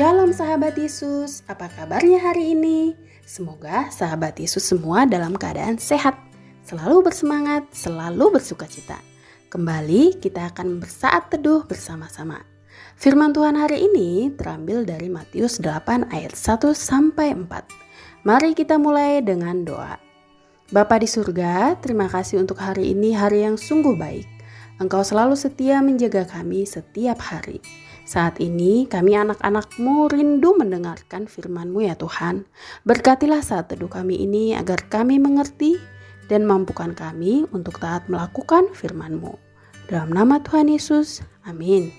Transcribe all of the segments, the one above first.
Shalom sahabat Yesus, apa kabarnya hari ini? Semoga sahabat Yesus semua dalam keadaan sehat, selalu bersemangat, selalu bersuka cita. Kembali kita akan bersaat teduh bersama-sama. Firman Tuhan hari ini terambil dari Matius 8 ayat 1 sampai 4. Mari kita mulai dengan doa. Bapa di surga, terima kasih untuk hari ini hari yang sungguh baik. Engkau selalu setia menjaga kami setiap hari. Saat ini kami anak-anakmu rindu mendengarkan firman-Mu ya Tuhan. Berkatilah saat teduh kami ini agar kami mengerti dan mampukan kami untuk taat melakukan firman-Mu. Dalam nama Tuhan Yesus, amin.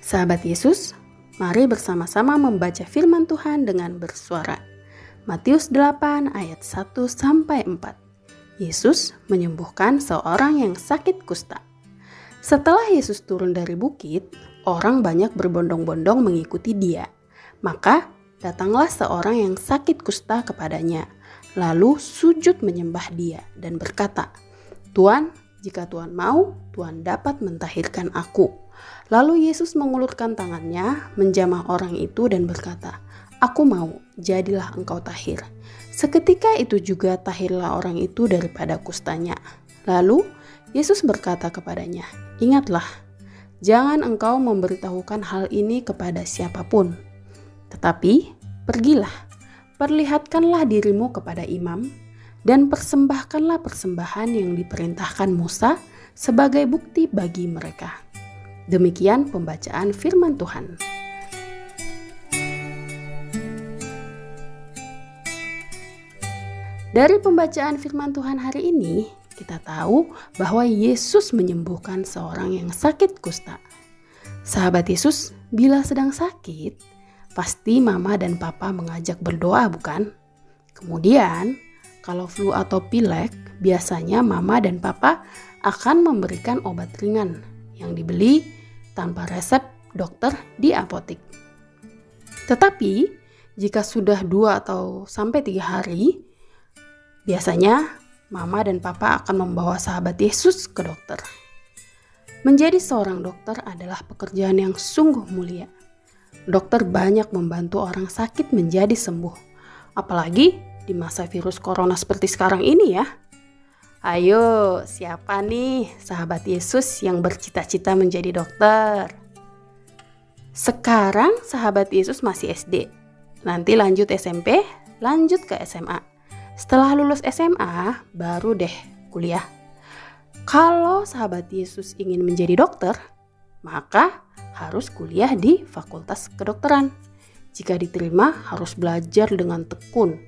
Sahabat Yesus, mari bersama-sama membaca firman Tuhan dengan bersuara. Matius 8 ayat 1 sampai 4. Yesus menyembuhkan seorang yang sakit kusta. Setelah Yesus turun dari bukit, orang banyak berbondong-bondong mengikuti dia. Maka datanglah seorang yang sakit kusta kepadanya, lalu sujud menyembah dia dan berkata, "Tuan, jika Tuhan mau, Tuhan dapat mentahirkan aku." Lalu Yesus mengulurkan tangannya, menjamah orang itu dan berkata, "Aku mau, jadilah engkau tahir." Seketika itu juga tahirlah orang itu daripada kustanya. Lalu Yesus berkata kepadanya, "Ingatlah, Jangan engkau memberitahukan hal ini kepada siapa pun, tetapi pergilah, perlihatkanlah dirimu kepada imam, dan persembahkanlah persembahan yang diperintahkan Musa sebagai bukti bagi mereka. Demikian pembacaan Firman Tuhan. Dari pembacaan Firman Tuhan hari ini, kita tahu bahwa Yesus menyembuhkan seorang yang sakit kusta. Sahabat Yesus, bila sedang sakit, pasti mama dan papa mengajak berdoa, bukan? Kemudian, kalau flu atau pilek, biasanya mama dan papa akan memberikan obat ringan yang dibeli tanpa resep dokter di apotik. Tetapi, jika sudah dua atau sampai tiga hari, biasanya mama dan papa akan membawa sahabat Yesus ke dokter. Menjadi seorang dokter adalah pekerjaan yang sungguh mulia. Dokter banyak membantu orang sakit menjadi sembuh, apalagi di masa virus corona seperti sekarang ini ya. Ayo, siapa nih sahabat Yesus yang bercita-cita menjadi dokter? Sekarang sahabat Yesus masih SD. Nanti lanjut SMP, lanjut ke SMA. Setelah lulus SMA, baru deh kuliah. Kalau sahabat Yesus ingin menjadi dokter, maka harus kuliah di Fakultas Kedokteran. Jika diterima, harus belajar dengan tekun,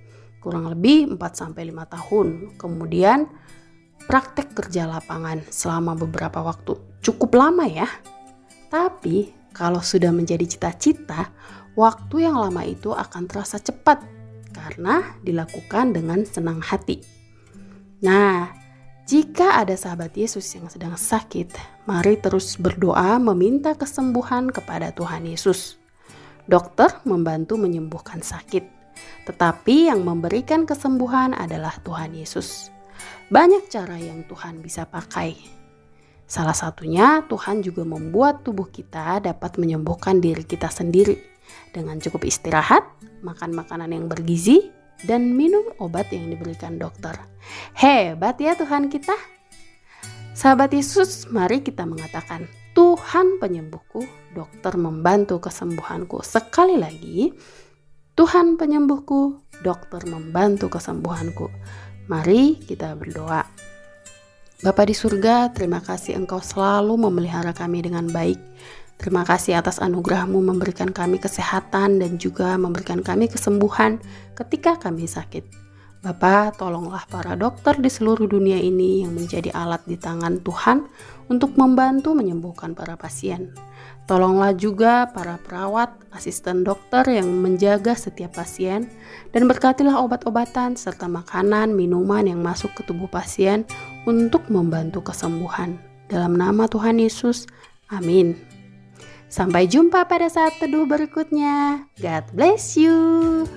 kurang lebih 4-5 tahun. Kemudian praktek kerja lapangan selama beberapa waktu. Cukup lama ya. Tapi kalau sudah menjadi cita-cita, waktu yang lama itu akan terasa cepat karena dilakukan dengan senang hati. Nah, jika ada sahabat Yesus yang sedang sakit, mari terus berdoa meminta kesembuhan kepada Tuhan Yesus. Dokter membantu menyembuhkan sakit, tetapi yang memberikan kesembuhan adalah Tuhan Yesus. Banyak cara yang Tuhan bisa pakai. Salah satunya, Tuhan juga membuat tubuh kita dapat menyembuhkan diri kita sendiri dengan cukup istirahat, makan makanan yang bergizi, dan minum obat yang diberikan dokter. Hebat ya Tuhan kita. Sahabat Yesus, mari kita mengatakan, Tuhan penyembuhku, dokter membantu kesembuhanku. Sekali lagi, Tuhan penyembuhku, dokter membantu kesembuhanku. Mari kita berdoa. Bapa di surga, terima kasih Engkau selalu memelihara kami dengan baik. Terima kasih atas anugerahmu memberikan kami kesehatan dan juga memberikan kami kesembuhan ketika kami sakit. Bapak, tolonglah para dokter di seluruh dunia ini yang menjadi alat di tangan Tuhan untuk membantu menyembuhkan para pasien. Tolonglah juga para perawat, asisten dokter yang menjaga setiap pasien, dan berkatilah obat-obatan serta makanan, minuman yang masuk ke tubuh pasien untuk membantu kesembuhan. Dalam nama Tuhan Yesus, amin. Sampai jumpa pada saat teduh berikutnya. God bless you.